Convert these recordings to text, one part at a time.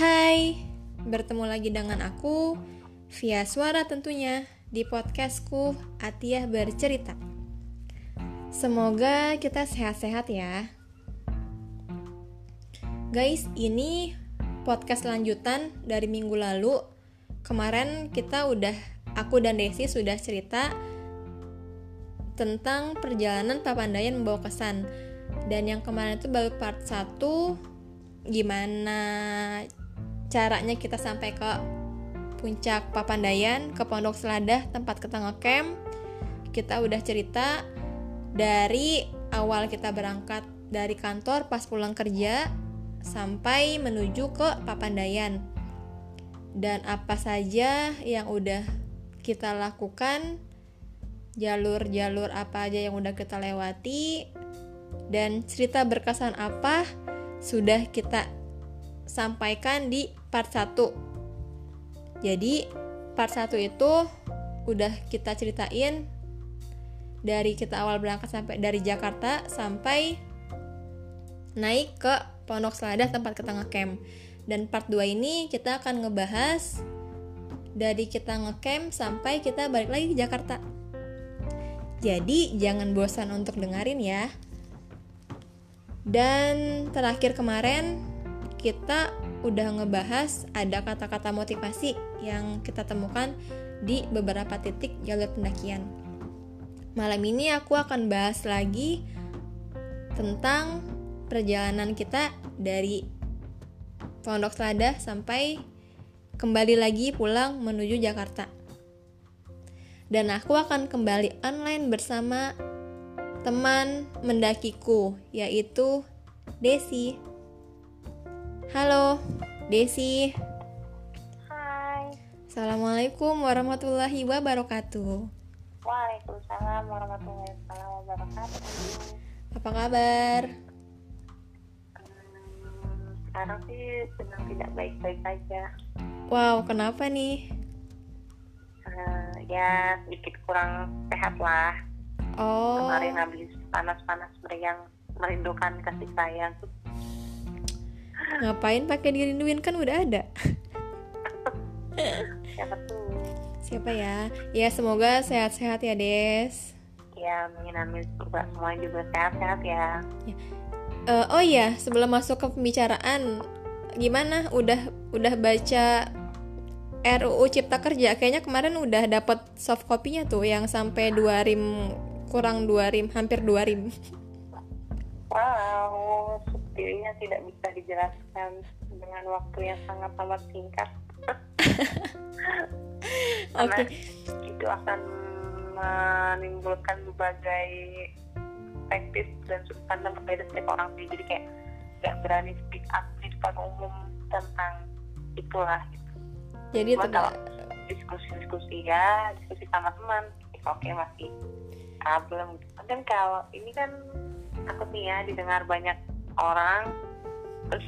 Hai, bertemu lagi dengan aku via suara tentunya di podcastku Atiah Bercerita. Semoga kita sehat-sehat ya. Guys, ini podcast lanjutan dari minggu lalu. Kemarin kita udah, aku dan Desi sudah cerita tentang perjalanan Papandayan membawa kesan. Dan yang kemarin itu baru part 1 gimana caranya kita sampai ke puncak Papandayan, ke Pondok Seladah, tempat kita ngecamp. Kita udah cerita dari awal kita berangkat dari kantor pas pulang kerja sampai menuju ke Papandayan. Dan apa saja yang udah kita lakukan, jalur-jalur apa aja yang udah kita lewati, dan cerita berkesan apa sudah kita sampaikan di part 1. Jadi, part 1 itu udah kita ceritain dari kita awal berangkat sampai dari Jakarta sampai naik ke Pondok Seladah tempat kita ngecamp. Dan part 2 ini kita akan ngebahas dari kita ngecamp sampai kita balik lagi ke Jakarta. Jadi jangan bosan untuk dengerin ya. Dan terakhir kemarin kita udah ngebahas ada kata-kata motivasi yang kita temukan di beberapa titik jalur pendakian. Malam ini aku akan bahas lagi tentang perjalanan kita dari Pondok Seladah sampai kembali lagi pulang menuju Jakarta. Dan aku akan kembali online bersama teman mendakiku yaitu Desi. Halo, Desi. Hai. Assalamualaikum warahmatullahi wabarakatuh. Waalaikumsalam warahmatullahi wabarakatuh. Apa kabar? Hmm, sekarang sih sedang tidak baik-baik saja. Wow, kenapa nih? Uh, ya sedikit kurang sehat lah. Oh. Kemarin habis panas-panas meriang merindukan kasih sayang. Ngapain pakai dirinduin kan udah ada. Siapa tuh? Siapa ya? Ya semoga sehat-sehat ya Des. Ya amin amin semoga semuanya juga sehat-sehat ya. Uh, oh iya, sebelum masuk ke pembicaraan, gimana? Udah udah baca RUU Cipta Kerja? Kayaknya kemarin udah dapat soft copy-nya tuh yang sampai dua rim kurang dua rim, hampir dua rim. Wow, sepertinya tidak bisa dijelaskan dengan waktu yang sangat amat singkat. Karena Oke. itu akan menimbulkan berbagai perspektif dan sudut pandang berbeda setiap orang sih. Jadi kayak nggak berani speak up di depan umum tentang itulah. Gitu. Jadi Cuma tidak kalau diskusi-diskusi ya, diskusi sama teman, oke masih problem. Dan kalau ini kan takutnya ya didengar banyak orang, terus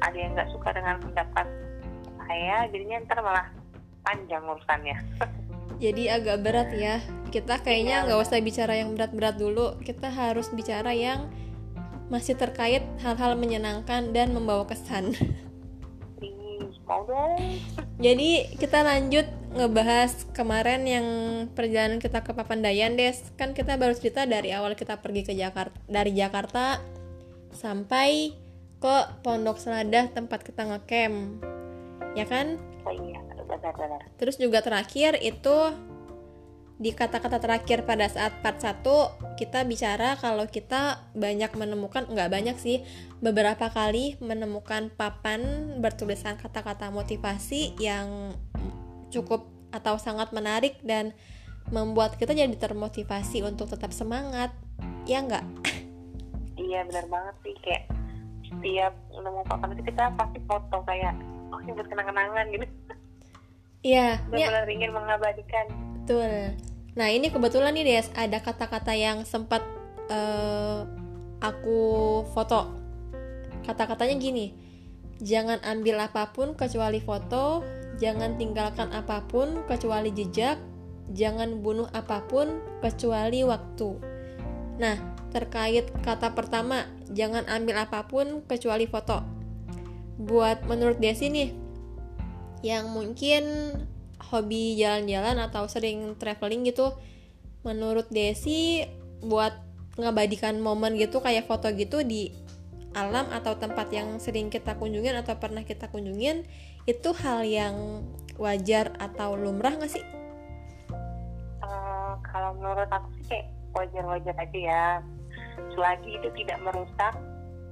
ada yang nggak suka dengan pendapat saya, jadinya ntar malah panjang urusannya. Jadi agak berat ya. Kita kayaknya Iya, nggak usah bicara yang berat-berat dulu. Kita harus bicara yang masih terkait hal-hal menyenangkan dan membawa kesan. Jadi kita lanjut ngebahas kemarin yang perjalanan kita ke Papandayan, Des. Kan kita baru cerita dari awal kita pergi ke Jakarta, dari Jakarta sampai ke Pondok Seladah tempat kita ngecamp. Ya kan? Oh iya, benar-benar. Terus juga terakhir itu di kata-kata terakhir pada saat part 1 kita bicara kalau kita banyak menemukan nggak banyak sih beberapa kali menemukan papan bertulisan kata-kata motivasi yang cukup atau sangat menarik dan membuat kita jadi termotivasi untuk tetap semangat ya nggak Iya benar banget sih kayak setiap nemu papan itu kita pasti foto kayak oh ini buat kenang-kenangan gitu. iya ya Benar-benar ingin mengabadikan. Betul. Nah ini kebetulan nih Des ada kata-kata yang sempat eh, aku foto. Kata-katanya gini, jangan ambil apa pun kecuali foto, jangan tinggalkan apa pun kecuali jejak, jangan bunuh apa pun kecuali waktu. Nah terkait kata pertama, jangan ambil apa pun kecuali foto. buat menurut Desi nih yang mungkin hobi jalan-jalan atau sering traveling gitu menurut Desi buat ngabadikan momen gitu kayak foto gitu di alam atau tempat yang sering kita kunjungin atau pernah kita kunjungin itu hal yang wajar atau lumrah gak sih? Uh, kalau menurut aku sih kayak wajar-wajar aja ya selagi itu tidak merusak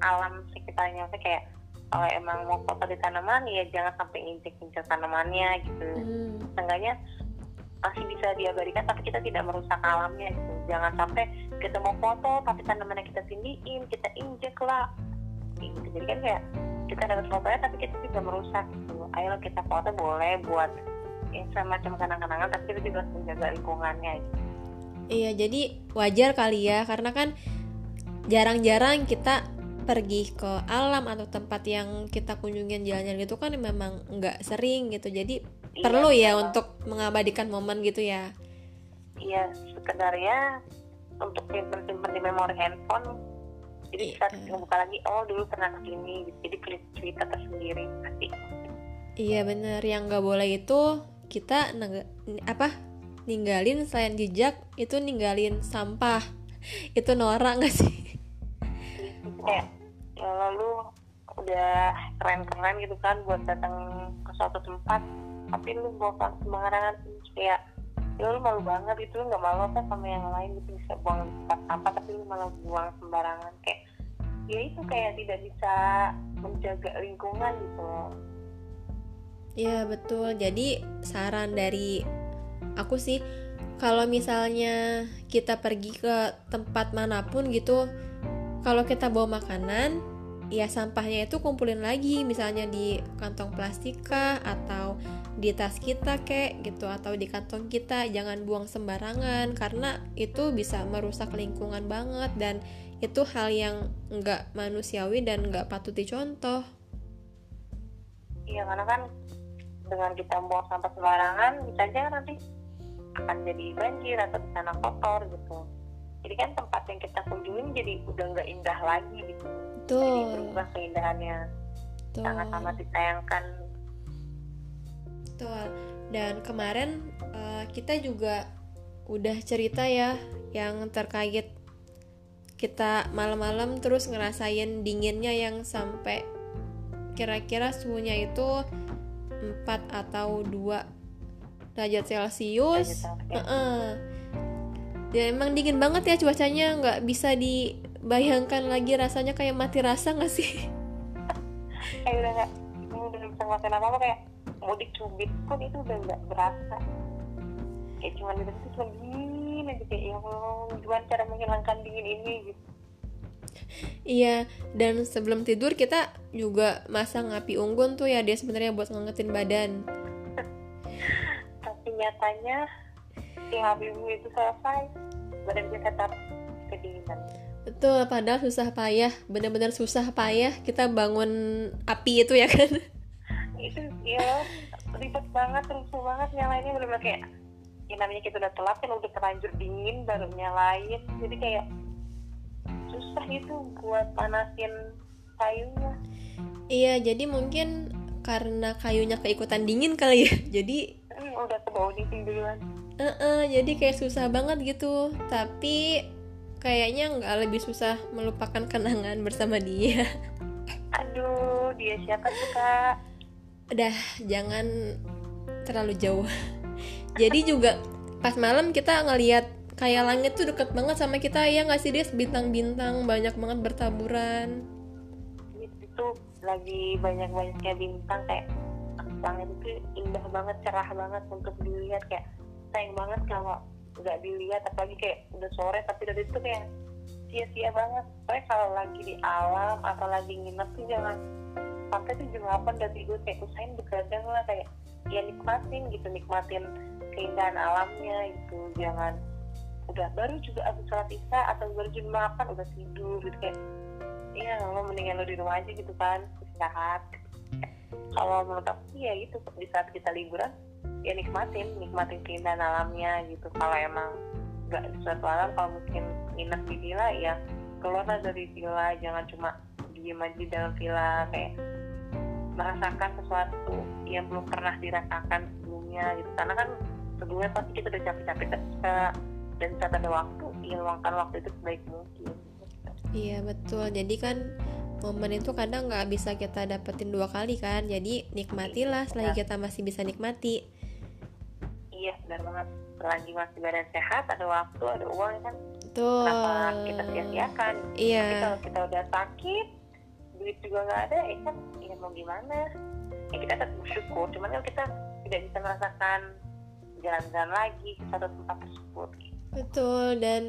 alam sekitarnya. Maksudnya kayak kalau emang mau foto di tanaman ya jangan sampai injek-injek tanamannya gitu. Hmm. Seenggaknya masih bisa diabadikan tapi kita tidak merusak alamnya gitu. Jangan sampai kita mau foto tapi tanamannya kita tindiin kita injek lah. Gitu. Jadi kan kayak kita dapat fotonya tapi kita juga merusak gitu. Ayo kita foto boleh buat ya semacam kenang-kenangan tapi kita juga harus menjaga lingkungannya gitu. iya jadi wajar kali ya karena kan jarang-jarang kita pergi ke alam atau tempat yang kita kunjungin jalan-jalan gitu kan memang nggak sering gitu. Jadi iya, perlu ya untuk mengabadikan momen gitu ya. Iya sekedarnya untuk simpen-simpen di memori handphone jadi iya. kita buka lagi oh dulu pernah ke sini jadi cerita tersendiri pasti. Iya bener. Yang nggak boleh itu kita apa ninggalin selain jejak itu ninggalin sampah itu norak nggak sih? Kayak ya lalu udah keren-keren gitu kan buat datang ke suatu tempat tapi lu bawa sembarangan. Kayak ya lu malu banget itu lu nggak malu apa sama yang lain gitu bisa buang tempat sampah tapi lu malah buang sembarangan. Kayak ya itu kayak tidak bisa menjaga lingkungan gitu Iya betul. Jadi saran dari aku sih kalau misalnya kita pergi ke tempat mana pun gitu kalau kita bawa makanan ya sampahnya itu kumpulin lagi. Misalnya di kantong plastik kah atau di tas kita kek gitu atau di kantong kita. Jangan buang sembarangan karena itu bisa merusak lingkungan banget dan itu hal yang nggak manusiawi dan nggak patut dicontoh. Iya karena kan dengan kita buang sampah sembarangan bisa aja nanti akan jadi banjir atau di sana kotor gitu. Jadi kan tempat yang kita kunjungin jadi udah nggak indah lagi gitu. Betul. jadi berubah keindahannya. Sangat-sangat disayangkan. Betul. dan kemarin uh, kita juga udah cerita ya yang terkait kita malam-malam terus ngerasain dinginnya yang sampai kira-kira suhunya itu 4 atau 2 derajat Celcius. Uh -uh ya emang dingin banget ya cuacanya nggak bisa dibayangkan lagi rasanya kayak mati rasa nggak sih? Kayak udah nggak udah bisa ngelakuin apa apa kayak mudik cubit pun itu udah nggak berasa? Kayak cuma di situ cuma dingin aja kayak ya gimana cara menghilangkan dingin ini gitu. Iya, dan sebelum tidur kita juga masang api unggun tuh ya dia sebenarnya buat ngangetin badan. Nyatanya ketika habibmu itu selesai badan kita tetap kedinginan. Betul padahal susah payah benar-benar susah payah kita bangun api itu ya kan? Itu ya ribet banget rusuh banget nyalainnya benar kayak ya namanya kita udah telat kan udah terlanjur dingin baru nyalain. Jadi kayak susah itu buat panasin kayunya. Iya jadi mungkin karena kayunya keikutan dingin kali ya jadi hmm, udah kebawa dingin duluan. Uh -uh, jadi kayak susah banget gitu. Tapi kayaknya nggak lebih susah melupakan kenangan bersama dia. Aduh dia siapa tuh kak? Udah jangan terlalu jauh. Jadi juga pas malam kita ngeliat kayak langit tuh deket banget sama kita ya nggak sih dia bintang-bintang banyak banget bertaburan. Itu lagi banyak-banyaknya bintang kayak langit itu indah banget cerah banget untuk dilihat. Kayak sayang banget kalau nggak dilihat apalagi kayak udah sore tapi dari itu kayak sia-sia banget. Soalnya kalau lagi di alam atau lagi nginep tuh jangan sampai tuh jam 8 udah tidur kayak usahain begadang lah kayak ya nikmatin gitu nikmatin keindahan alamnya gitu. Jangan udah baru juga abis sholat isya atau baru jam makan udah tidur gitu kayak iya lo mendingan lo di rumah aja gitu kan istirahat kalau menurut aku ya gitu di saat kita liburan ya nikmatin nikmatin keindahan alamnya gitu. Kalau emang nggak suatu alam kalau mungkin nginep di villa ya keluar dari villa. Jangan cuma diem aja dalam villa kayak merasakan sesuatu yang belum pernah dirasakan sebelumnya gitu. Karena kan sebelumnya pasti kita udah capek-capek dan saat ada waktu ya luangkan waktu itu sebaik mungkin. Iya betul. Jadi kan momen itu kadang nggak bisa kita dapetin dua kali kan. Jadi nikmatilah selagi kita masih bisa nikmati. iya benar banget selagi masih badan sehat ada waktu ada uang kan Betul. kenapa kita sia-siakan Iya. tapi kalau kita udah sakit duit juga nggak ada ya kan ya mau gimana ya kita tetap bersyukur cuman kan kita tidak bisa merasakan jalan-jalan lagi satu tempat tersebut Betul dan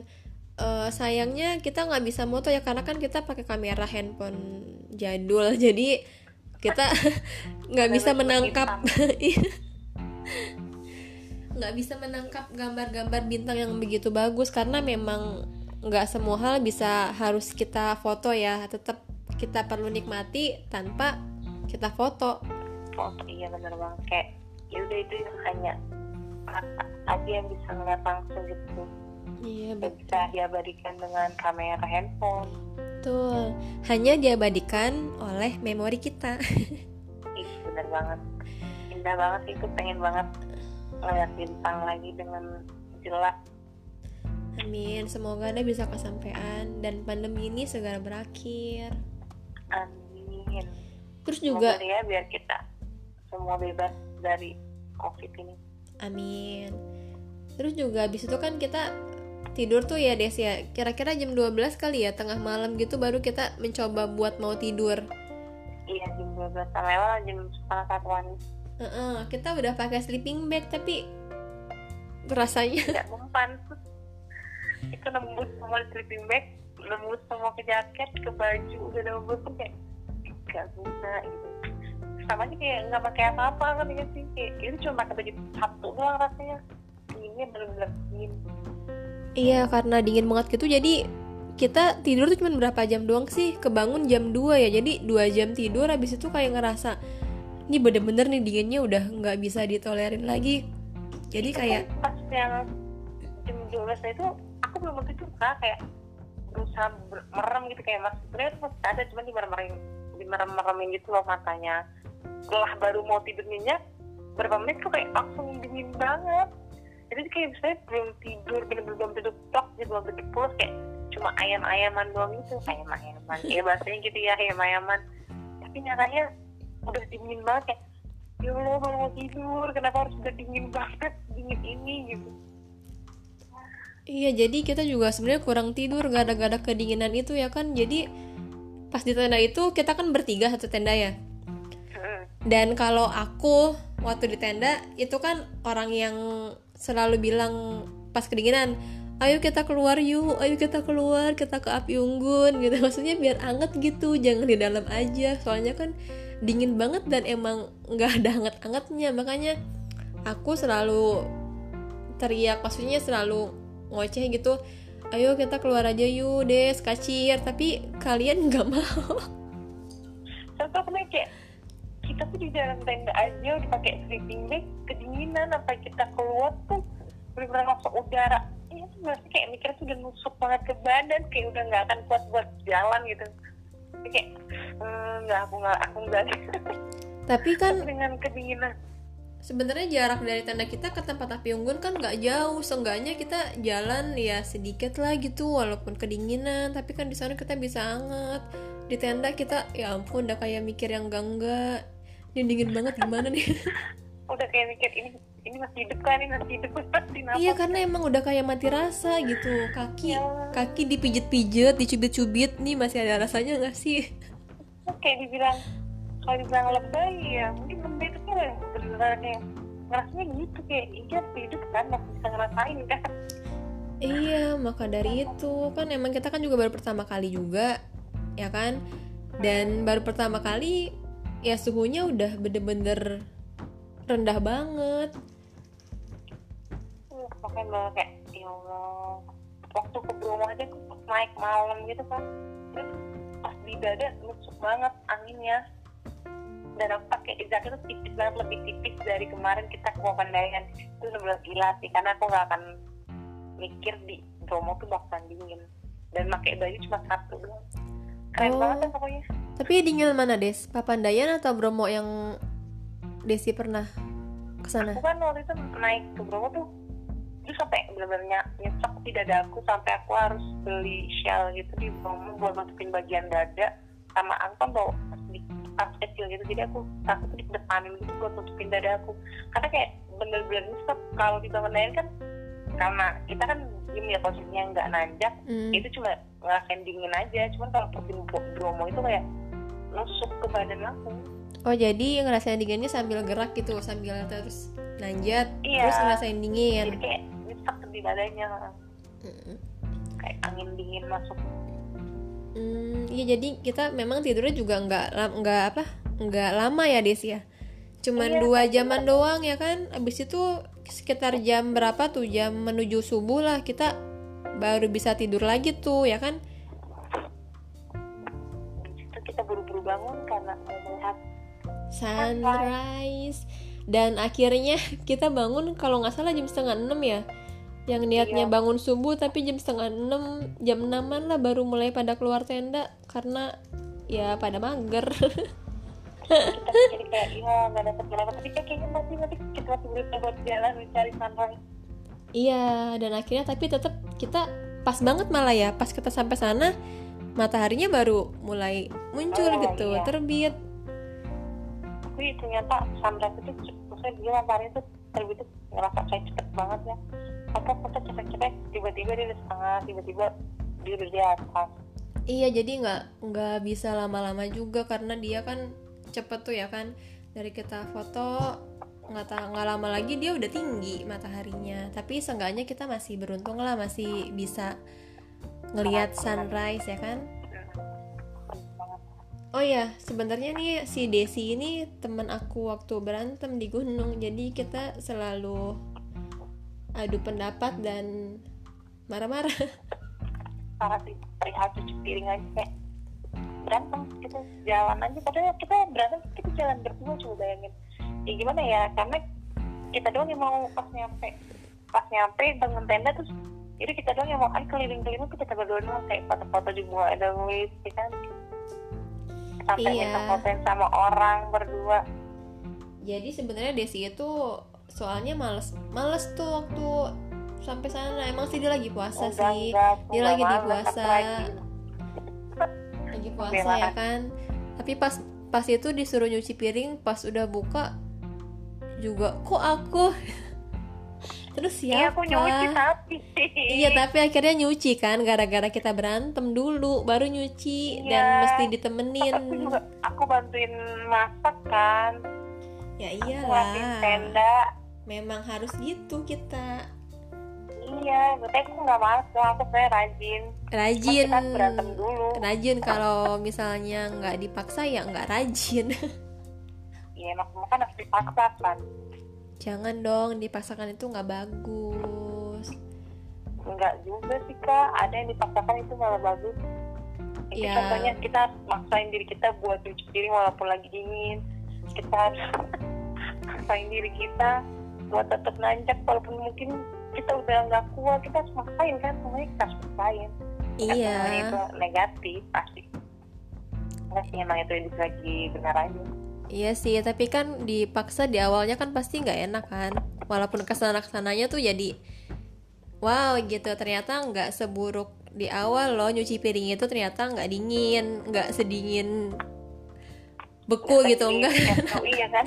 eh, sayangnya kita nggak bisa moto ya karena kan kita pakai kamera handphone jadul. Jadi kita nggak bisa menangkap. Iya. nggak bisa menangkap gambar-gambar bintang yang begitu bagus karena memang nggak semua hal bisa harus kita foto ya. Tetap kita perlu nikmati tanpa kita foto. Foto iya benar banget. Kayak ya udah itu hanya mata aja yang bisa ngeliat langsung gitu iya dan bisa diabadikan dengan kamera handphone. Betul. Hanya diabadikan oleh memori kita. Ih, bener banget. Indah banget sih itu pengen banget ngeliat bintang lagi dengan jelas. Amin, semoga Anda bisa kesampaian dan pandemi ini segera berakhir. amin. Terus Semoga juga, ya biar kita semua bebas dari covid ini. Amin. Terus juga habis itu kan kita tidur tuh ya Des ya. Kira-kira jam 12 kali ya tengah malam gitu baru kita mencoba buat mau tidur. iya jam 12 sampai lewat jam setengah satuan. Heeh, kita udah pakai sleeping bag tapi rasanya tidak mempan. Itu nembus semua sleeping bag nembus semua ke jaket ke baju udah nembus tuh kayak gak guna gitu. Sama aja kayak nggak pakai apa-apa kan ya sih? Kayak itu cuma pakai baju satu doang rasanya. Ini bener-bener dingin Iya karena dingin banget gitu jadi kita tidur tuh cuma berapa jam doang sih? Kebangun jam 2 ya jadi dua jam tidur habis itu kayak ngerasa ini bener-bener nih dinginnya udah nggak bisa ditolerin lagi. Jadi Itu kayak kan pas yang jam 12 itu aku belum tidur kak kayak berusaha ber- merem gitu kayak mas sebenarnya itu masih ada cuma dimerem-meremin dimerem-meremin gitu loh matanya. Setelah baru mau tidur nyenyak berapa menit kok kayak langsung dingin banget jadi kayak misalnya belum tidur bener-bener belum tidur plak jadi belum tidur pulas kayak cuma ayam-ayaman doang gitu. Ayam-ayaman. Ya bahasanya gitu ya ayam-ayaman. Tapi nyatanya udah dingin banget kayak ya Allah baru mau tidur kenapa harus udah dingin banget dingin ini gitu. Iya jadi kita juga sebenarnya kurang tidur gara-gara kedinginan itu ya kan. Jadi pas di tenda itu kita kan bertiga satu tenda ya. Hmm. Dan kalau aku waktu di tenda itu kan orang yang selalu bilang pas kedinginan, ayo kita keluar yuk, ayo kita keluar, kita ke api unggun gitu. Maksudnya biar anget gitu, jangan di dalam aja. Soalnya kan dingin banget dan emang nggak ada anget-angetnya. Makanya aku selalu teriak, maksudnya selalu ngoceh gitu. Ayo kita keluar aja yuk, des, kacir. Tapi kalian nggak mau. Aku kayak kita tuh di dalam tenda aja udah pakai sleeping bag kedinginan apa kita keluar tuh bener-bener masuk udara. Tuh berarti kayak mikir tuh udah nusuk banget ke badan kayak udah nggak akan kuat buat jalan gitu. Jadi kayak "Hmm, nggak aku nggak aku nggak. Tapi kan dengan kedinginan. sebenarnya jarak dari tenda kita ke tempat api unggun kan nggak jauh. Seenggaknya kita jalan ya sedikit lah gitu walaupun kedinginan. Tapi kan di sana kita bisa anget di tenda kita ya ampun udah kayak mikir yang enggak enggak ini dingin banget gimana nih? Udah kayak mikir ini ini masih hidup kan? Ini masih hidup masih napas iya karena emang udah kayak mati rasa gitu. Kaki Ya. kaki dipijit-pijit dicubit-cubit. Nih masih ada rasanya nggak sih? Kayak dibilang kalau dibilang lebay ya mungkin lebay itu kan beneran yang ngerasanya gitu kayak iya masih hidup kan? Masih bisa ngerasain kan? Iya, maka dari itu. Kan emang kita kan juga baru pertama kali juga, ya kan? Dan baru pertama kali ya suhunya udah bener-bener rendah banget. Uh, makanya malah kayak ya Allah waktu ke Bromo aja naik malam gitu kan. Terus pas di dada nusuk banget anginnya. Dan aku pakai jaket itu tipis banget lebih tipis dari kemarin kita ke Pandayan itu benar gila sih karena aku nggak akan mikir di Bromo tuh bakalan dingin. Dan pakai baju cuma satu doang keren Oh. banget kan pokoknya Tapi dingin mana Des? Papandayan atau Bromo yang Desi pernah ke sana? Aku kan waktu itu naik ke Bromo tuh itu sampai benar-benar nyesek di dadaku sampai aku harus beli shell gitu di Bromo buat masukin bagian dada sama aku kan bawa tas di- kecil gitu jadi aku tas itu depanin gitu buat tutupin dada aku karena kayak bener-bener nyesek kalau di Papandayan kan karena kita kan diem ya posisinya nggak nanjak Hmm. itu cuma ngerasain dingin aja cuman kalau di Bromo itu kayak nusuk ke badan aku Oh jadi ngerasain dinginnya sambil gerak gitu, sambil terus nanjat, Iya. terus ngerasain jadi dingin. kayak nyesek di badannya Mm-mm. kayak angin dingin masuk Hmm, iya jadi kita memang tidurnya juga nggak nggak apa nggak lama ya Des ya. Cuman Iya, dua jaman doang ya kan. Abis itu sekitar jam berapa tuh jam menuju subuh lah kita baru bisa tidur lagi tuh ya kan. itu kita buru-buru bangun karena melihat Sunrise dan akhirnya kita bangun kalau nggak salah jam setengah enam ya. Yang niatnya Iya. bangun subuh tapi jam setengah enam jam enaman lah baru mulai pada keluar tenda karena ya pada mager. kita jadi kayak iya nggak dapat jalan tapi kayak kayaknya masih nanti kita masih berusaha buat jalan mencari sunrise Iya, dan akhirnya tapi tetap kita pas banget malah ya, pas kita sampai sana mataharinya baru mulai muncul Oh, gitu, iya. terbit. tapi ternyata sunrise itu maksudnya dia matahari itu terbit itu ngerasa kayak cepet banget ya apa foto cepet-cepet tiba-tiba dia di setengah tiba-tiba dia udah di atas Iya, jadi nggak nggak bisa lama-lama juga karena dia kan cepet tuh ya kan. Dari kita foto nggak nggak lama lagi dia udah tinggi mataharinya. Tapi seenggaknya kita masih beruntung lah masih bisa ngelihat sunrise ya kan. Oh ya, sebenarnya nih si Desi ini teman aku waktu berantem di gunung. Jadi kita selalu adu pendapat dan marah-marah. Berantem gitu jalan aja padahal kita berantem kita jalan berdua coba bayangin ya gimana ya karena kita doang yang mau pas nyampe pas nyampe bangun tenda terus jadi kita doang yang mau ayo keliling-keliling kita berdua doang kayak foto-foto di gua ada wis ya kan sampai Iya. minta fotoin sama orang berdua Jadi sebenarnya Desi itu soalnya males males tuh waktu sampai sana. Emang sih dia lagi puasa Enggak, sih. enggak, Dia enggak lagi di puasa. lagi. Lagi puasa ya kan. Tapi pas pas itu disuruh nyuci piring, pas udah buka juga kok aku? Terus Iya siapa? aku nyuci tapi. Iya tapi akhirnya nyuci kan gara-gara kita berantem dulu baru nyuci dan Iya. mesti aku ditemenin juga aku bantuin masak kan. Ya aku iyalah. tenda. Memang harus gitu kita Iya, berarti aku nggak malas dong, aku sebenarnya rajin. rajin Kita berantem dulu. rajin kalau misalnya nggak dipaksa ya nggak rajin Iya, enak kan harus dipaksa kan. jangan dong dipaksakan itu nggak bagus Enggak juga sih kak, ada yang dipaksakan itu malah bagus. Itu Iya. contohnya kita maksain diri kita buat cuci piring walaupun lagi dingin. Kita maksain diri kita buat tetap nanjak walaupun mungkin kita udah nggak kuat, kita harus maksain kan, semuanya kita harus maksain. Semuanya iya itu negatif pasti. Enggak sih emang itu lagi benar aja. iya sih tapi kan dipaksa di awalnya kan pasti nggak enak kan walaupun ke sana ke sananya tuh jadi wow gitu ternyata nggak seburuk di awal loh nyuci piring itu ternyata nggak dingin nggak sedingin beku gitu Lagi- enggak iya kan?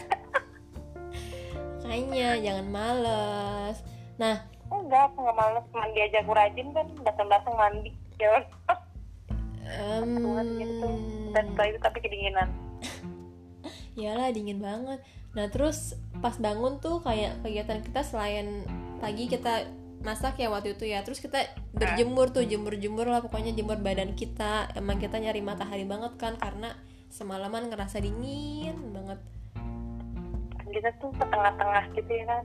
makanya jangan males nah Enggak, aku nggak males mandi aja aku rajin kan datang-datang mandi ya Tuhan gitu dan setelah itu tapi kedinginan Iyalah dingin banget. Nah terus pas bangun tuh kayak kegiatan kita selain pagi kita masak ya waktu itu ya. Terus kita berjemur tuh jemur-jemur lah pokoknya jemur badan kita. Emang kita nyari matahari banget kan karena semalaman ngerasa dingin banget. kita tuh ke tengah-tengah gitu ya kan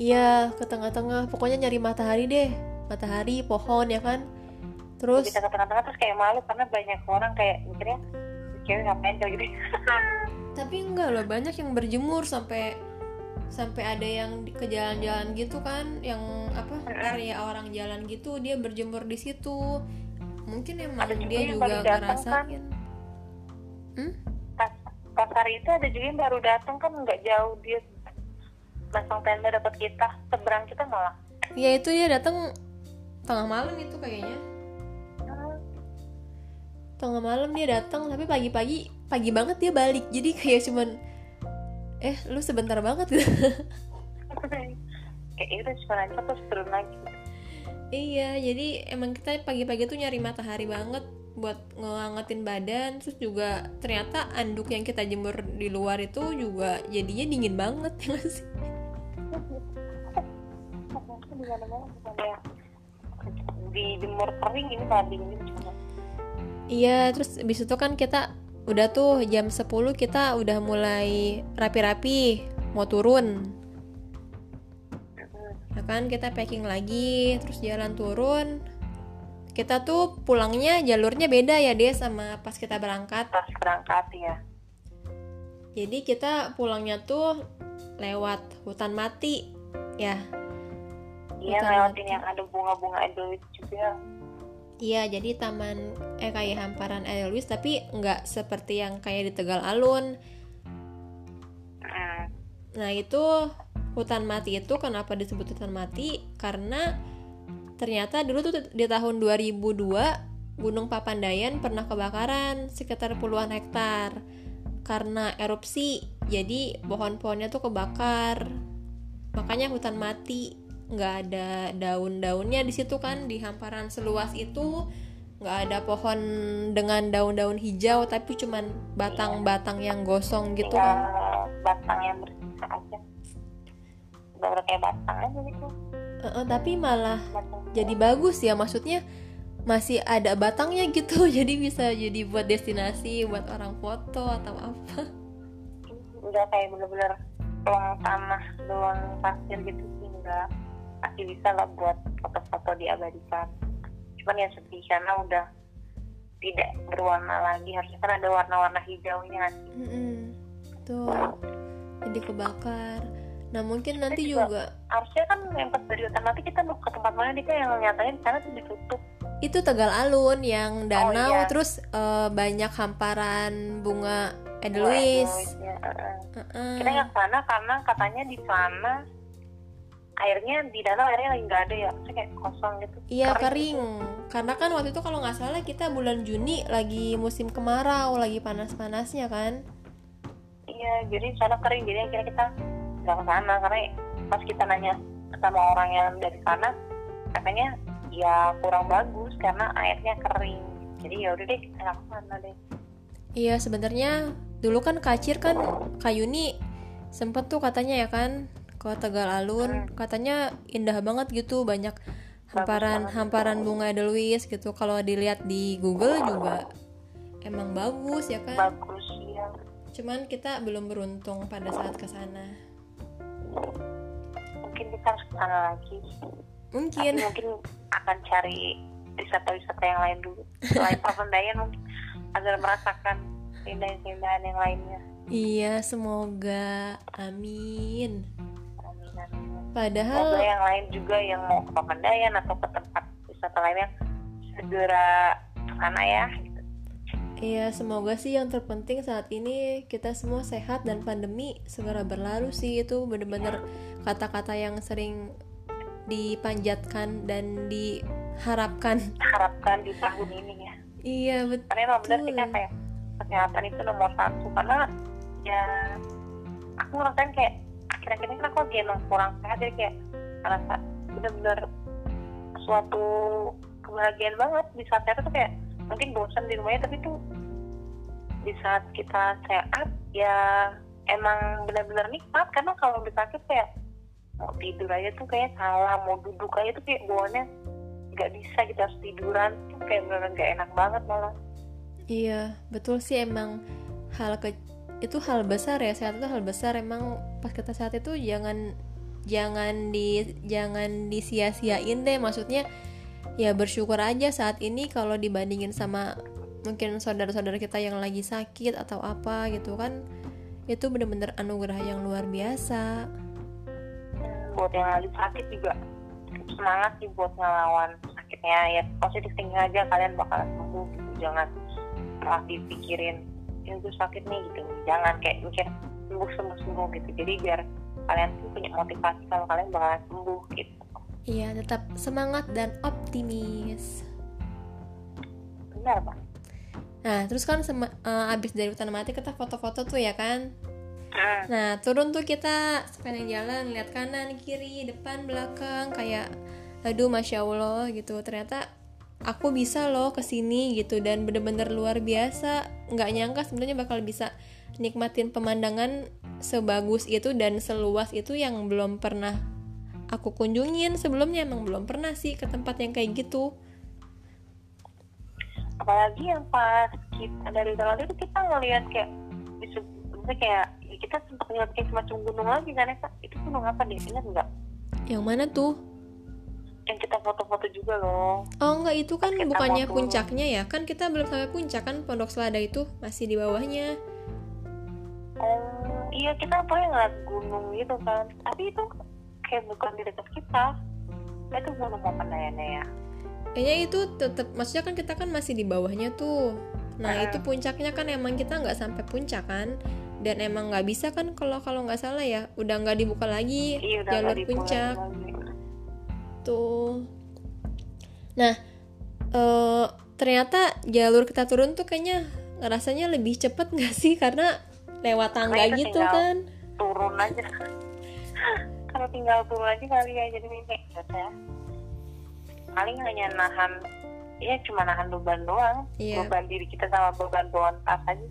Iya ke tengah-tengah pokoknya nyari matahari deh. Matahari pohon ya kan. Terus kita ke tengah-tengah terus kayak malu karena banyak orang kayak mikirnya cewek ngapain kayak gitu tapi enggak loh banyak yang berjemur sampai sampai ada yang ke jalan-jalan gitu kan yang apa area orang jalan gitu dia berjemur di situ mungkin emang Ada juga dia yang juga baru datang, kan? ngerasain Hmm? pas pas hari itu ada juga yang baru datang kan nggak jauh dia masang tenda dapat kita seberang kita malah. Ya itu dia datang tengah malam itu kayaknya. Hmm, tengah malam dia datang tapi pagi-pagi pagi banget dia balik. Jadi kayak cuman eh lu sebentar banget. Gitu kayak itu cuma aja terus turun lagi. Iya jadi emang kita pagi-pagi tuh nyari matahari banget buat ngehangatin badan. Terus juga ternyata anduk yang kita jemur di luar itu juga jadinya dingin banget ya sih Itu di mana-mana bukan di jemur kering ini malah dingin cuma iya terus abis itu kan kita udah tuh jam 10 kita udah mulai rapi-rapi mau turun. Ya kan kita packing lagi terus jalan turun. Kita tuh pulangnya jalurnya beda ya dia sama pas kita berangkat. Pas berangkat ya jadi kita pulangnya tuh lewat hutan mati ya iya Hutan lewatin mati. yang ada bunga-bunga edelweiss juga. Iya jadi taman eh kayak hamparan Edelweiss tapi nggak seperti yang kayak di Tegal Alun. Hmm, nah itu hutan mati itu kenapa disebut hutan mati? Karena ternyata dulu tuh di tahun 2002 Gunung Papandayan pernah kebakaran sekitar puluhan hektar karena erupsi. Jadi pohon-pohonnya tuh kebakar. Makanya hutan mati nggak ada daun-daunnya di situ kan di hamparan seluas itu. Nggak ada pohon dengan daun-daun hijau tapi cuman batang-batang yang gosong gitu. Kan batang yang bersisa aja. Baru kayak batang aja gitu. Tapi malah batang. jadi bagus ya maksudnya masih ada batangnya gitu. Jadi bisa jadi buat destinasi buat orang foto atau apa. Udah kayak bener-bener ruang tanah doang pasir gitu sih enggak masih bisa lah buat foto-foto diabadikan cuman yang sedih karena udah tidak berwarna lagi. Harusnya kan ada warna-warna hijaunya kan. Mm-mm, tuh jadi kebakar. Nah mungkin nanti juga- juga harusnya kan yang pas dari hutan. Nanti kita mau ke tempat mana dia yang nyatanya di sana tuh ditutup. Itu Tegal Alun yang danau iya. terus eh, banyak hamparan bunga Bunga Edelweiss edelweissnya, heeh. Heeh. kita nggak ke sana karena katanya di sana airnya di danau airnya lagi nggak ada ya Maksudnya kayak kosong gitu Iya Kering kering, karena kan waktu itu kalau nggak salah kita bulan Juni lagi musim kemarau, lagi panas-panasnya kan. Iya, jadi di sana kering. Jadi akhirnya kita nggak ke sana karena pas kita nanya sama orang yang dari sana, katanya ya kurang bagus karena airnya kering. Jadi ya udah deh kita nggak ke sana deh. Iya sebenarnya dulu kan Kacir kan Kayuni sempet tuh katanya ya kan ke Tegal Alun, katanya indah banget gitu, banyak hamparan hamparan bunga Edelweiss gitu. Kalau dilihat di Google juga emang bagus ya kan. Bagus ya. Cuman kita belum beruntung pada saat ke sana. Mungkin kita harus ke sana lagi. Tapi Mungkin. mungkin akan cari wisata-wisata yang lain dulu. Selain Papandayan mungkin agar merasakan keindahan-keindahan yang lainnya. Iya, semoga. Amin. Padahal Semoga yang lain juga yang mau ke Papandayan atau ke tempat wisata lainnya segera sana ya. gitu. Iya, semoga sih yang terpenting saat ini kita semua sehat dan pandemi segera berlalu sih itu bener-bener kata-kata yang sering dipanjatkan dan diharapkan. Harapkan di tahun ini ya. Iya betul. Karena emang benar sih kan kayak kesehatan itu nomor satu karena ya aku ngerasain kayak akhir-akhir ini kan aku lagi emang kurang sehat jadi kayak ngerasa bener-bener suatu kebahagiaan banget. Di saat sehat tuh kayak mungkin bosan di rumahnya tapi tuh di saat kita sehat ya emang benar-benar nikmat. Karena kalau udah sakit kayak mau tidur aja tuh kayak salah mau duduk aja tuh kayak bawaannya nggak bisa kita harus tiduran. Tuh kayak benar nggak enak banget malah. Iya, betul sih emang hal ke itu hal besar ya sehat itu hal besar. Emang pas kita sehat itu jangan jangan di jangan disia-siain deh. Maksudnya ya bersyukur aja saat ini kalau dibandingin sama mungkin saudara-saudara kita yang lagi sakit atau apa gitu kan. Itu bener-bener anugerah yang luar biasa. Buat yang lagi sakit juga semangat sih buat ngelawan sakitnya. Ya positif thinking aja kalian bakalan sembuh gitu. Jangan malah dipikirin ya gue sakit nih gitu. Jangan kayak mikir sembuh sembuh sembuh gitu. Jadi biar kalian tuh punya motivasi kalau kalian bakalan sembuh gitu. Iya tetap semangat dan optimis. Benar bang nah terus kan sema- eh, abis dari hutan mati kita foto-foto tuh ya kan? Hmm. Nah, turun tuh kita sepanjang jalan, lihat kanan, kiri, depan, belakang, kayak aduh masya Allah gitu. Ternyata aku bisa loh ke sini gitu dan bener-bener luar biasa. Nggak nyangka sebenarnya bakal bisa nikmatin pemandangan sebagus itu dan seluas itu yang belum pernah aku kunjungin sebelumnya emang belum pernah sih ke tempat yang kayak gitu. apalagi yang pas kita dari jalan itu kita ngelihat kayak bisa kayak ya kita sempat ngeliat kayak semacam gunung lagi kan Esa itu gunung apa deh ingat nggak Yang mana tuh? Yang kita foto-foto juga loh Oh enggak itu kan Kita bukannya turun. puncaknya ya Kan kita belum sampai puncak kan Pondok Selada itu masih di bawahnya oh iya kita pernah ngeliat gunung gitu kan tapi itu kayak bukan di dekat kita itu gunung apa ya Kayaknya itu tetap maksudnya kan kita kan masih di bawahnya tuh. Nah, Ah. itu puncaknya kan emang kita nggak sampai puncak kan. Dan emang nggak bisa kan kalau kalau nggak salah ya, udah nggak dibuka lagi iya jalur puncak lagi. Tuh. Nah, eh ternyata jalur kita turun tuh kayaknya rasanya lebih cepet nggak sih karena lewat tangga Nah, itu gitu tinggal- kan. turun aja kalau tinggal turun aja kali ya jadi kayak gitu ya paling hanya nahan ya cuma nahan beban doang Iya. beban diri kita sama beban bawaan tas aja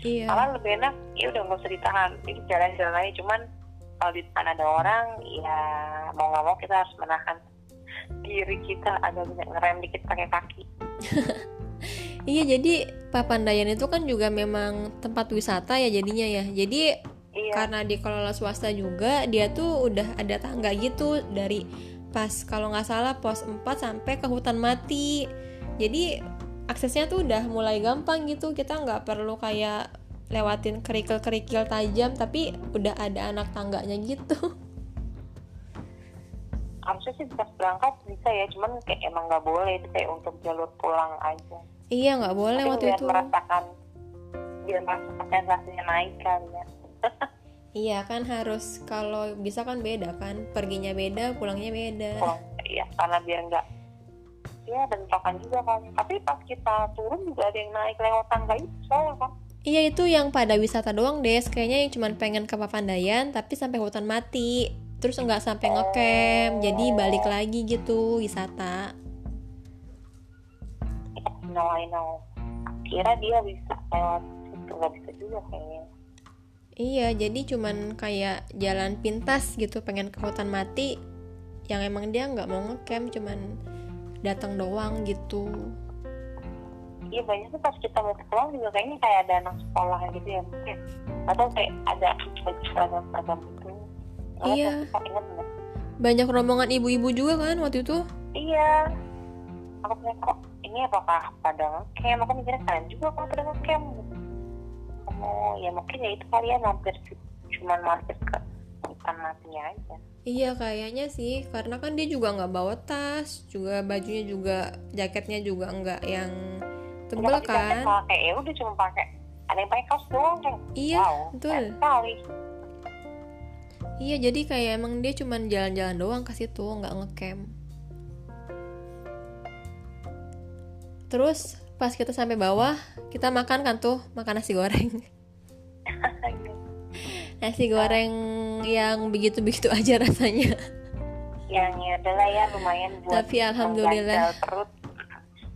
sih Iya. malah lebih enak ya udah nggak usah ditahan ini jalan-jalan aja cuman kalau di depan ada orang ya mau nggak mau kita harus menahan diri kita agak banyak ngerem dikit pakai kaki. Iya, jadi Papandayan itu kan juga memang tempat wisata ya jadinya ya. Jadi iya. karena dikelola swasta juga dia tuh udah ada tangga gitu dari pas kalau nggak salah pos 4 sampai ke hutan mati. Jadi aksesnya tuh udah mulai gampang gitu. Kita nggak perlu kayak lewatin kerikil-kerikil tajam tapi udah ada anak tangganya gitu harusnya sih pas berangkat bisa ya. Cuman kayak emang nggak boleh itu kayak untuk jalur pulang aja. Iya nggak boleh Tapi waktu biar itu. merasakan biar merasakan sensasinya naik kan ya. Iya kan harus kalau bisa kan beda kan. Perginya beda pulangnya beda. Pulang ya karena biar nggak ya bentrokan juga kan. Tapi pas kita turun juga ada yang naik lewat tangga itu soalnya kan Iya itu yang pada wisata doang des. Kayaknya yang cuman pengen ke Papandayan Tapi sampai hutan mati Terus nggak sampai ngecamp Jadi balik lagi gitu wisata. No I know. Kira dia bisa lewat situ nggak bisa juga kayaknya. Iya jadi cuman kayak jalan pintas gitu Pengen ke hutan mati Yang emang dia nggak mau ngecamp Cuman datang doang gitu. Iya banyak tuh pas kita mau pulang juga kayaknya kayak ada anak sekolah gitu ya mungkin. Atau kayak ada baju seragam seragam Nggak Iya. Kak, nggak? Banyak rombongan ibu-ibu juga kan waktu itu? Iya. Aku punya kok ini apakah pada ngecamp? Aku mikirnya kalian juga kok pada ngecamp? Oh ya mungkin ya itu kalian mampir cuman mampir ke hutan matinya aja. Iya kayaknya sih. Karena kan dia juga nggak bawa tas Juga bajunya juga Jaketnya juga nggak yang tebel pakai kan? kayak ya udah cuma pakai. Ada yang pakai kaos doang kan Iya, wow betul. sekali Iya jadi kayak emang dia cuman jalan-jalan doang ke situ nggak ngecamp. Terus pas kita sampai bawah kita makan kan tuh makan nasi goreng. nasi goreng yang begitu-begitu aja rasanya. yang ya udahlah ya lumayan buat Tapi alhamdulillah. perut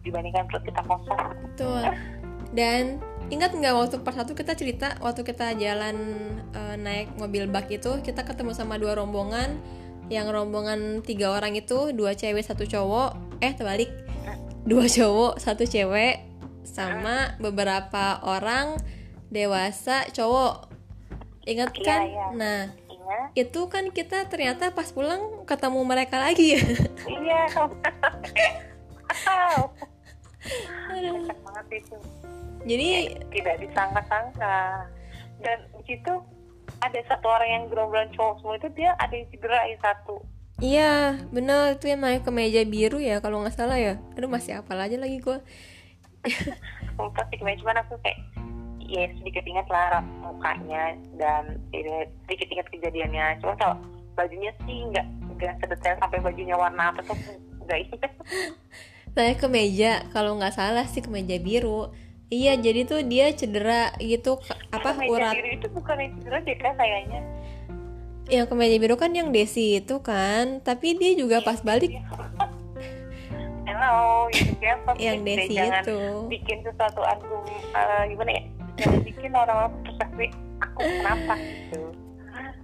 dibandingkan perut kita kosong Betul. Dan ingat nggak waktu pas satu kita cerita waktu kita jalan eh, naik mobil bak itu kita ketemu sama dua rombongan. Yang rombongan tiga orang itu dua cewek satu cowok. Eh terbalik. Dua cowok satu cewek sama beberapa orang dewasa cowok. Ingat Iya, kan? iya. nah ingat itu kan kita ternyata pas pulang ketemu mereka lagi. Ya iya kocak banget itu jadi tidak disangka-sangka. Dan di situ ada satu orang yang gerombolan cowok semua itu dia ada yang cederain satu. Iya, bener itu yang naik ke meja biru ya kalau nggak salah ya. Aduh masih apal aja lagi gue. lupa sih gimana? Cuman aku kayak ya sedikit ingat lah mukanya dan ya, sedikit ingat kejadiannya. Cuma kalau bajunya sih nggak nggak sedetail sampai bajunya warna apa tuh nggak ingat. Saya ke meja kalau nggak salah sih ke meja biru iya jadi tuh dia cedera gitu apa Meja urat? biru itu bukan yang cedera kan kayaknya. Yang ke meja biru kan yang Desi itu kan tapi dia juga pas balik Hello, gitu siapa? Yang Desi jangan itu. bikin sesuatu argum eh, gimana ya? Jangan bikin orang persepsi aku kenapa gitu?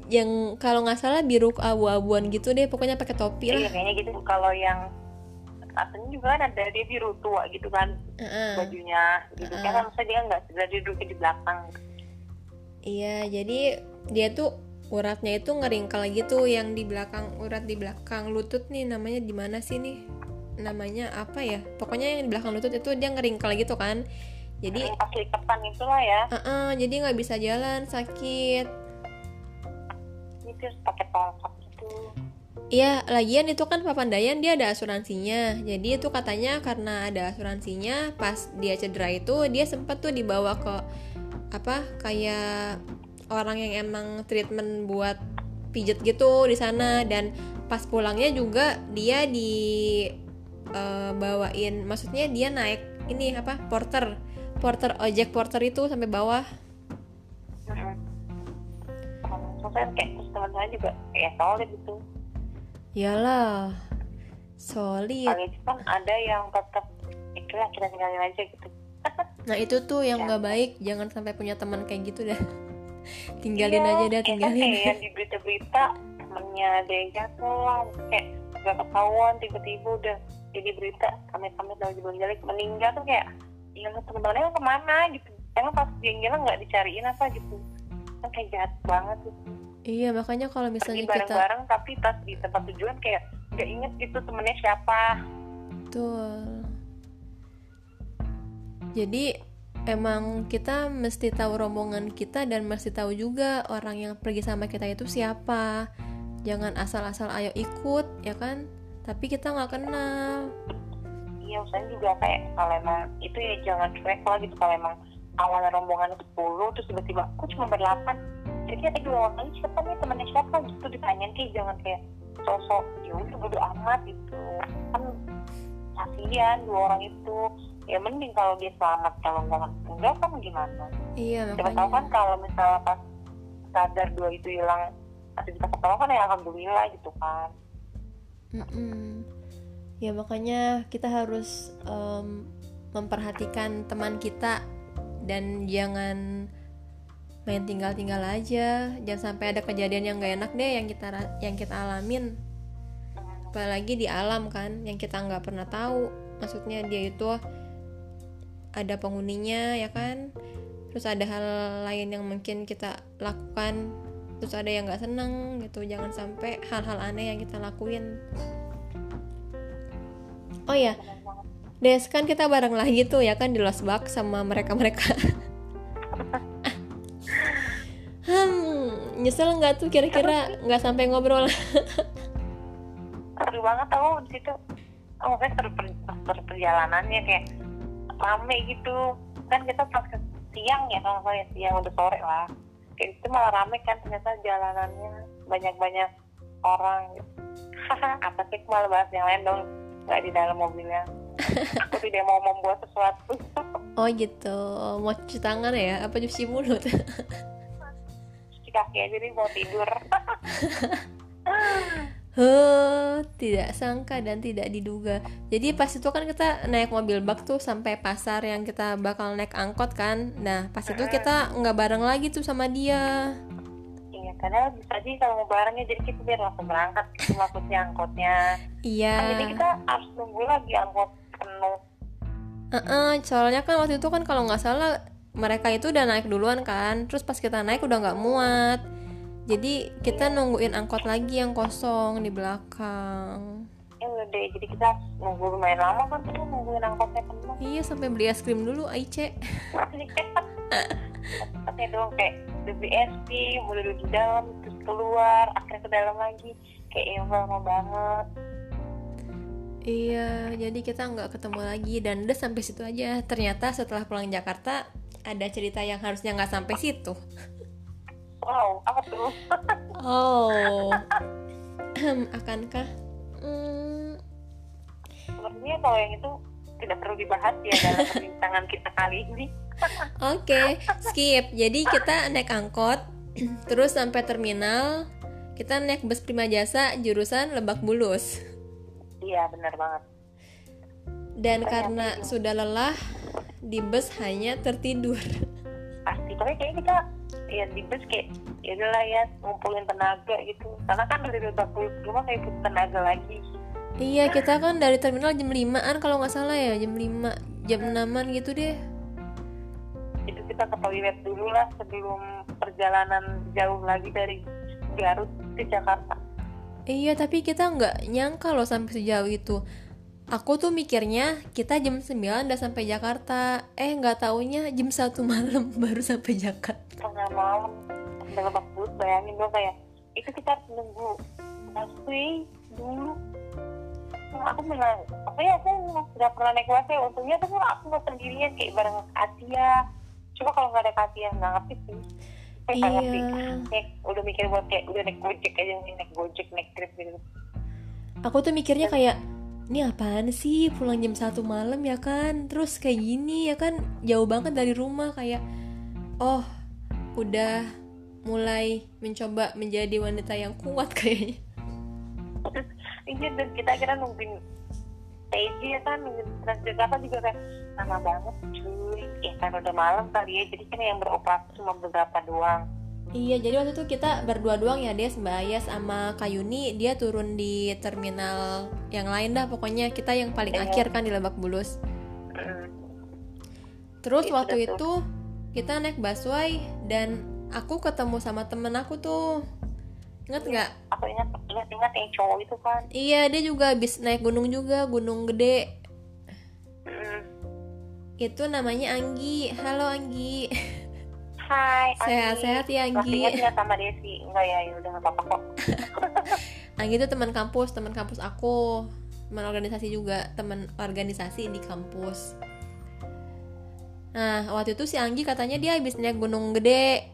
Yang kalau nggak salah biru abu-abuan gitu deh pokoknya pakai topi iya lah. kayaknya gitu. Kalau yang aslinya juga kan ada dia biru tua gitu kan Heeh. bajunya gitu. Kan Heeh. maksudnya dia nggak segera duduk di belakang. Iya jadi dia tuh uratnya itu ngeringkel gitu yang di belakang urat di belakang lutut nih namanya di mana sih nih? Namanya apa ya? Pokoknya yang di belakang lutut itu dia ngeringkel gitu kan. Jadi liketan itulah ya. Uh jadi nggak bisa jalan sakit. Ini terus pakai tongkat Iya, lagian itu kan Papandayan dia ada asuransinya. Jadi itu katanya karena ada asuransinya, pas dia cedera itu dia sempat tuh dibawa ke apa kayak orang yang emang treatment buat pijet gitu di sana dan pas pulangnya juga dia di eh, bawain maksudnya dia naik ini apa porter porter ojek porter itu sampai bawah. Maksudnya kayak teman saya juga kayak solid gitu Iyalah. Solid. Kan ada yang tetap itu lah kita tinggalin aja gitu. Nah itu tuh yang nggak baik, jangan sampai punya teman kayak gitu dah. tinggalin Iya, aja dah, ya kan tinggalin. kayak yang di berita-berita temennya ada yang jatuh lah kayak gak ketahuan tiba-tiba udah jadi berita kami-kami juga jelek meninggal tuh kayak ya teman-temannya ke mana? gitu. Emang pas dia ngilang nggak dicariin apa gitu. Kan kayak jahat banget gitu Iya makanya kalau pergi misalnya kita bareng-bareng tapi pas di tempat tujuan kayak nggak inget gitu temennya siapa betul. Jadi emang kita mesti tahu rombongan kita dan mesti tahu juga orang yang pergi sama kita itu siapa. Jangan asal-asal ayo ikut ya kan. Tapi kita nggak kenal. iya usahanya juga kayak kalau emang itu ya jangan cuek lah gitu kalau emang awalnya rombongan 10 terus tiba-tiba aku cuma berdelapan jadi ada dua orang lagi siapa nih? Temannya siapa? Gitu ditanyain kayak jangan kayak sosok ya udah bodo amat gitu. Kan kasihan dua orang itu. Ya mending kalau dia selamat kalau enggak enggak kan gimana? Iya siapa tahu kan makanya. kalau misalnya pas sadar dua itu hilang masih bisa ketemu kan ya alhamdulillah gitu kan. Mm-mm. Ya makanya kita harus em, memperhatikan teman kita dan jangan main tinggal-tinggal aja. Jangan sampai ada kejadian yang gak enak deh yang kita yang kita alamin. Apalagi di alam kan yang kita nggak pernah tahu. Maksudnya dia itu ada penghuninya ya kan. Terus ada hal lain yang mungkin kita lakukan terus ada yang nggak seneng gitu jangan sampai hal-hal aneh yang kita lakuin oh ya Des kan kita bareng lagi tuh ya kan di Los Bak sama mereka-mereka hmm nyesel nggak tuh kira-kira? Nggak sampai ngobrol. Seru banget tau di situ oh kan seru per, seru perjalanannya kayak rame gitu. Kan kita pas ke siang ya kalau saya siang udah sore lah. Kayak itu malah rame kan ternyata jalanannya banyak-banyak orang. Gitu. apa sih malah bahas yang lain dong nggak di dalam mobilnya. Aku tidak mau membuat sesuatu. Oh gitu mau cuci tangan ya apa cuci mulut kaki aja nih mau tidur Huh, tidak sangka dan tidak diduga. Jadi pas itu kan kita naik mobil bak tuh sampai pasar yang kita bakal naik angkot kan. Nah pas itu kita nggak bareng lagi tuh sama dia. iya karena bisa aja kalau mau barengnya jadi kita biar langsung berangkat maksudnya angkotnya Iya. kan jadi kita harus nunggu lagi angkot penuh Heeh, soalnya kan waktu itu kan kalau nggak salah mereka itu udah naik duluan kan. Terus pas kita naik udah nggak muat. Jadi kita nungguin angkot lagi yang kosong di belakang. ya udah deh jadi kita nunggu lumayan lama kan tuh nungguin angkotnya penuh Iya sampai beli es krim dulu Aice. Katanya dong kayak udah BSP mulai duduk di dalam terus keluar akhirnya ke dalam lagi kayak ya lama banget Iya, jadi kita nggak ketemu lagi dan udah sampai situ aja. Ternyata setelah pulang Jakarta ada cerita yang harusnya nggak sampai situ. Wow, apa tuh? Oh, akankah? Hmm, Sepertinya kalau yang itu tidak perlu dibahas ya dalam perbincangan kita kali ini. Oke, skip. Jadi kita naik angkot, terus sampai terminal, kita naik bus Prima Jasa jurusan Lebak Bulus. Iya, benar banget. Dan karena sudah lelah, di bus hanya tertidur. Pasti, tapi kayaknya kita ya di bus kayak ya udahlah ya ngumpulin tenaga gitu. Karena kan dari Bulus ke rumah kayak butuh tenaga lagi. Iya, kita kan dari terminal jam 5-an kalau nggak salah ya, jam 5, jam 6-an gitu deh. Itu kita ke toilet dulu lah sebelum perjalanan jauh lagi dari Garut ke Jakarta. Iya, tapi kita nggak nyangka loh sampai sejauh itu. Aku tuh mikirnya kita jam 9 udah sampai Jakarta. Eh, nggak taunya jam 1 malam baru sampai Jakarta. Tengah malam. Lebak Bulus bayangin dong kayak itu kita harus nunggu busway dulu. Nah, aku bilang apa ya aku nggak pernah naik busway. Untungnya tuh aku nggak sendirian kayak bareng Asia coba kalau nggak ada Asia nggak ngerti sih. Ngerti. Iya. Kayak udah mikir buat kayak udah naik gojek aja nih naik gojek naik grab gitu. Aku tuh mikirnya kayak ini apaan sih? Pulang jam 1 malam ya kan? Terus kayak gini ya kan? Jauh banget dari rumah kayak oh udah mulai mencoba menjadi wanita yang kuat kayaknya. Iya dan kita akhirnya nungguin PJ ya kan? Nungguin Transjakarta juga kayak lama banget cuy. Ya kan udah malam kali ya. Jadi kan yang beroperasi cuma beberapa doang Iya, jadi waktu itu kita berdua doang ya, Des, Mbak Ayas sama Kayuni, dia turun di terminal yang lain dah, pokoknya kita yang paling Iya. akhir kan di Lebak Bulus. Terus Itu waktu itu kita naik busway dan aku ketemu sama temen aku tuh, inget nggak? aku ingat ingat ingat yang cowok itu kan Iya, dia juga habis naik gunung juga, gunung gede. Mm. Itu namanya Anggi. Halo Anggi. Hai. Sehat-sehat ya, Masih Anggi. nggak sama Desi enggak ya ya udah nggak apa-apa kok Anggi itu teman kampus, teman kampus aku, teman organisasi juga, teman organisasi di kampus. Nah, waktu itu si Anggi katanya dia habis naik gunung gede.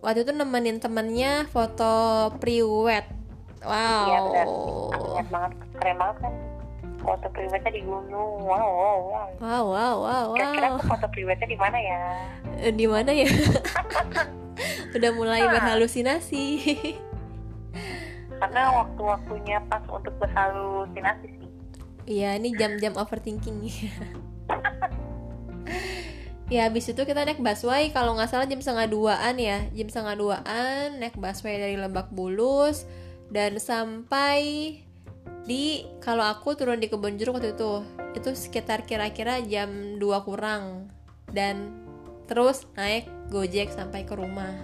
Waktu itu nemenin temennya foto priwet. Wow. Iya, benar. aku banget keren banget kan foto priwetnya di gunung wow wow wow Wow, wow, wow, kira-kira wow. foto priwetnya di mana ya Eh, Di mana ya? Udah mulai berhalusinasi. karena waktu-waktunya pas untuk berhalusinasi sih Iya, ini jam-jam overthinking. ya, habis itu kita naik busway. Kalau nggak salah jam setengah duaan ya, jam setengah duaan naik busway dari Lebak Bulus dan sampai di kalau aku turun di Kebon Jeruk waktu itu itu sekitar kira-kira jam 2 kurang. Dan terus naik gojek sampai ke rumah.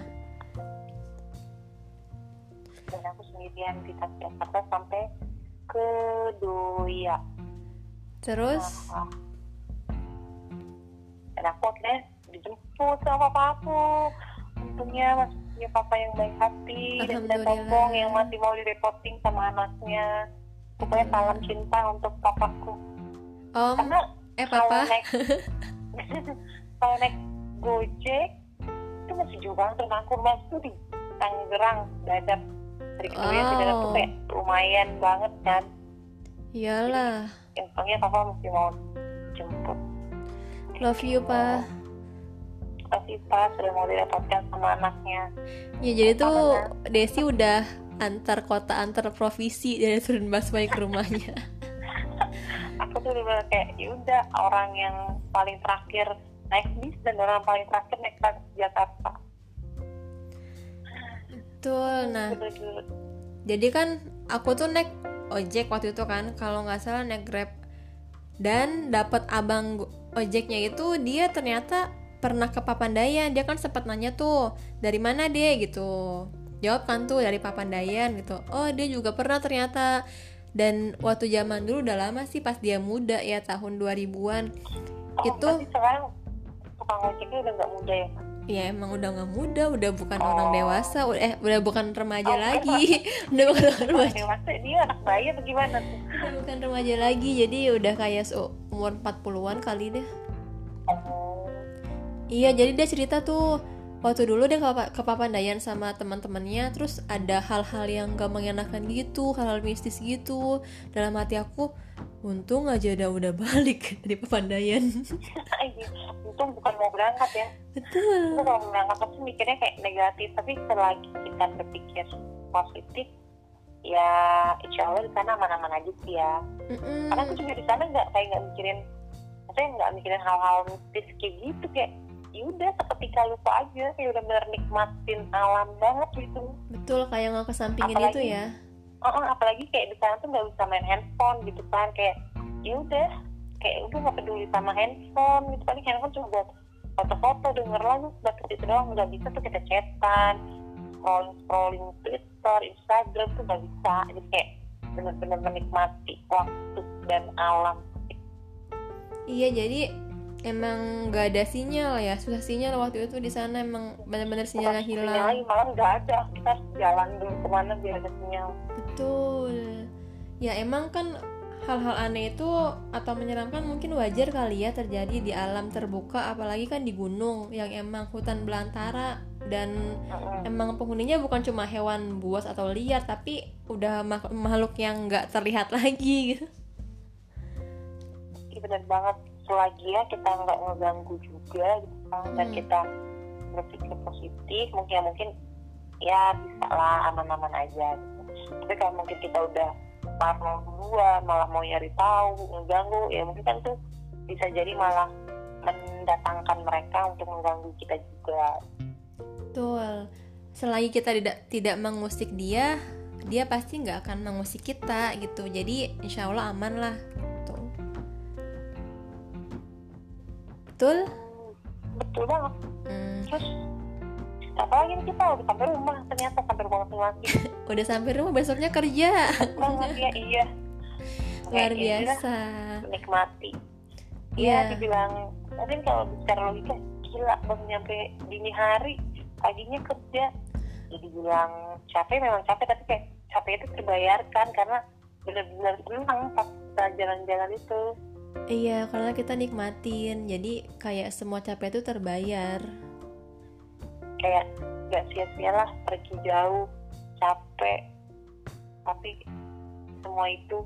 Dan aku sendirian di Jakarta sampai ke Doya terus? Nah, dan aku akhirnya dijemput sama papa aku untungnya masih punya papa yang baik hati dan sombong yang masih mau direpoting sama anaknya pokoknya salam cinta untuk papaku. Om karena eh kalau papa naik kalau naik gojek itu masih jauh banget dan aku rumah tuh di Tangerang dadap. Dari Kedoya ke dadap tuh kayak lumayan banget kan. Iyalah. Yang untungnya papa masih mau jemput. Love you pa. Tapi pas sudah mau direpotkan sama anaknya. Ya jadi tuh Desi udah antar kota antar provinsi dari turun busway ke rumahnya. aku tuh udah kayak ya udah orang yang paling terakhir naik bis dan orang paling terakhir naik Jakarta Betul. Nah, Bener-bener. jadi kan aku tuh naik ojek waktu itu kan, kalau nggak salah naik Grab dan dapat abang ojeknya itu dia ternyata pernah ke Papandayan. Dia kan sempat nanya tuh, "Dari mana deh?" gitu. Jawab kan tuh dari Papandayan gitu. Oh, dia juga pernah ternyata. Dan waktu zaman dulu udah lama sih pas dia muda ya tahun 2000-an. oh, Itu- sekarang tukang ojeknya udah nggak muda ya? Ya emang udah nggak muda, udah bukan Oh. orang dewasa, udah, eh udah bukan remaja Oh, lagi, udah bukan orang remaja, dewasa dia anak bayi atau gimana tuh udah bukan remaja lagi, jadi udah kayak se- umur 40-an kali deh. oh Iya, jadi dia cerita tuh waktu dulu dia ke, Papandayan sama teman-temannya, terus ada hal-hal yang gak mengenakan gitu, hal-hal mistis gitu. Dalam hati aku, untung aja udah udah balik dari Papandayan. Iya, untung bukan mau berangkat ya Betul. kalau berangkat pasti mikirnya kayak negatif tapi selagi kita berpikir positif ya insya Allah di sana aman-aman aja sih ya Mm-mm. karena aku juga di sana nggak kayak nggak mikirin maksudnya nggak mikirin hal-hal mistis kayak gitu kayak yaudah seketika lupa aja kayak udah bener nikmatin alam banget gitu. Betul, kayak nggak kesampingin Apalagi- itu ya. Oh, oh, apalagi kayak di sana tuh nggak bisa main handphone gitu kan kayak ya udah kayak udah nggak peduli sama handphone gitu. Paling handphone cuma buat foto-foto denger lagu batas itu doang nggak bisa tuh kita chatan scrolling scrolling Twitter Instagram tuh nggak bisa. Jadi kayak bener-bener menikmati waktu dan alam. Iya, jadi emang nggak ada sinyal ya, susah sinyal waktu itu di sana emang benar-benar sinyalnya Sinyal hilang. lagi malah nggak ada kita jalan dulu ke mana biar ada sinyal Betul. Ya emang kan hal-hal aneh itu atau menyeramkan mungkin wajar kali ya terjadi di alam terbuka apalagi kan di gunung yang emang hutan belantara dan emang penghuninya bukan cuma hewan buas atau liar tapi udah mak- makhluk yang nggak terlihat lagi gitu. Iya benar banget selagi ya kita nggak ngeganggu juga gitu kan dan Hmm. kita berpikir positif mungkin ya mungkin ya bisa lah aman-aman aja gitu. tapi kalau mungkin kita udah parno duluan malah mau nyari tahu ngeganggu ya mungkin kan tuh bisa jadi malah mendatangkan mereka untuk mengganggu kita juga Betul. Selagi kita tidak tidak mengusik dia, dia pasti nggak akan mengusik kita gitu. Jadi insya Allah aman lah. Betul? Betul banget Hmm, terus apalagi nih kita udah sampai rumah ternyata sampai rumah masing-masing udah sampai rumah besoknya kerja. banget ya iya Luar ya biasa. menikmati Iya. Iya, dibilang mungkin kalau secara logika gila baru nyampe dini hari paginya kerja. Jadi bilang capek memang capek tapi kayak capek itu terbayarkan karena benar-benar senang pas kita jalan-jalan itu. Iya, karena kita nikmatin. Jadi kayak semua capek itu terbayar. Kayak gak sia-sialah pergi jauh, capek, tapi semua itu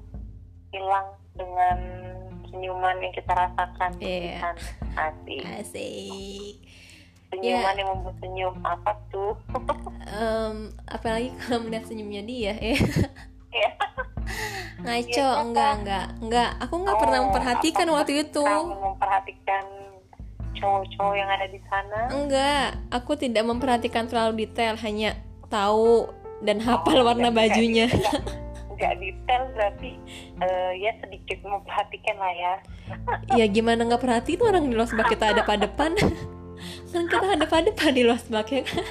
hilang dengan senyuman yang kita rasakan Iya. kan asik Asik. senyuman yang membuat senyum apa tuh Em, apalagi kalau melihat senyumnya dia, eh. Iya. Ngaco, Iya, enggak, enggak, enggak. Aku nggak pernah Oh, memperhatikan apa- waktu itu. memperhatikan cowok-cowok yang ada di sana Enggak, aku tidak memperhatikan terlalu detail, hanya tahu dan hafal Oh, warna nggak- bajunya. nggak- nggak detail berarti eh, ya sedikit memperhatikan lah ya ya gimana nggak perhatiin orang di losbak kita ada pada depan. kan kita ada pada depan di losbak ya kan.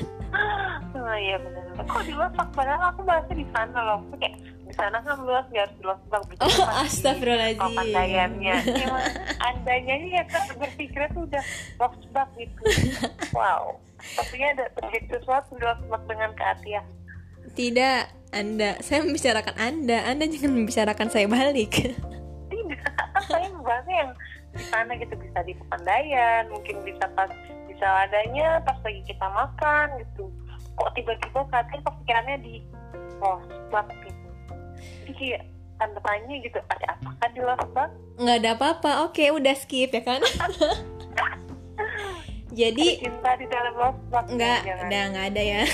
oh iya benar kok di Losak padahal aku bahasnya di sana loh kayak di sana kan luas nggak harus di Losak Oh, astagfirullahaladzim. Papandayannya Emang andanya ini ya kan berpikirnya tuh udah Losak gitu wow Pastinya ada terjadi sesuatu Losak dengan Kak Atia Tidak, Anda. Saya membicarakan Anda. Anda jangan membicarakan saya balik. tidak saya membahasnya yang di sana gitu bisa di Pepandayan mungkin bisa pas bisa adanya pas lagi kita makan gitu kok tiba-tiba katanya kepikirannya di losbak gitu tanda tanya gitu ada apakah di losbak nggak ada apa-apa. Oke, udah skip ya kan. Jadi ada cinta di dalam losbak nggak, udah nggak ada ya.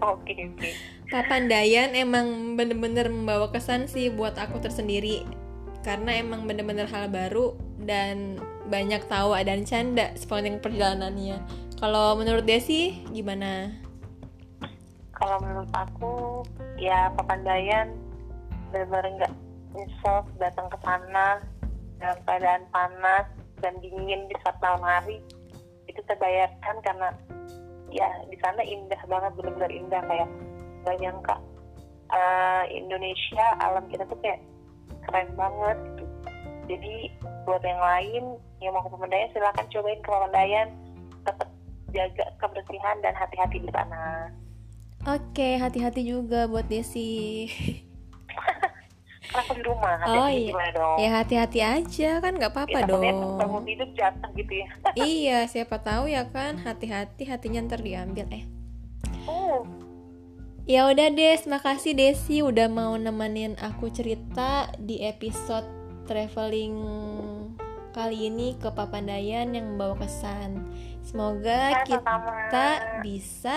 oke oke Papandayan emang bener-bener membawa kesan sih buat aku tersendiri karena emang bener-bener hal baru dan banyak tawa dan canda sepanjang perjalanannya. Kalau menurut Desi gimana? Kalau menurut aku ya Papandayan benar-benar nggak nyesel datang ke sana dalam keadaan panas dan dingin di saat malam hari. Itu terbayarkan karena ya di sana indah banget benar-benar indah. Kayak gak nyangka eh, Indonesia alam kita tuh kayak keren banget gitu. Jadi buat yang lain yang mau ke Papandayan silahkan cobain ke Papandayan tetap jaga kebersihan dan hati-hati di sana Oke, hati-hati juga buat Desi. Karena rumah, hati Oh, iya. gimana dong? ya hati-hati aja kan nggak apa-apa Ya, dong bangun tidur jatuh gitu ya. iya siapa tahu ya kan hati-hati hatinya ntar diambil eh Oh, Ya udah Des, makasih Desi udah mau nemenin aku cerita di episode traveling kali ini ke Papandayan yang membawa kesan. Semoga ya, kita sama-sama. bisa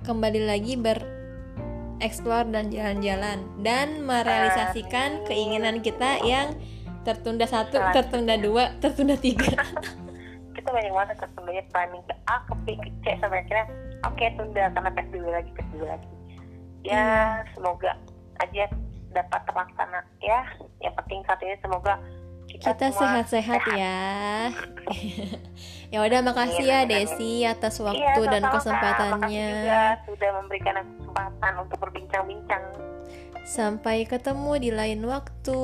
kembali lagi bereksplor dan jalan-jalan dan merealisasikan keinginan kita yang tertunda satu, tertunda. dua, tertunda tiga. kita banyak banget tertundanya planning ke A ke B ke C sampai akhirnya oke tunda karena PSBB lagi PSBB lagi. Ya semoga aja dapat terlaksana ya. Yang penting saat ini semoga kita, Kita sehat-sehat ya. ya udah makasih ya Desi atas waktu Iya, dan sama-sama. kesempatannya. Makasih juga sudah memberikan aku kesempatan untuk berbincang-bincang Sampai ketemu di lain waktu.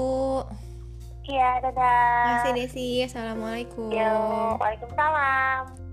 iya dadah Makasih Desi. Assalamualaikum. Yo, waalaikumsalam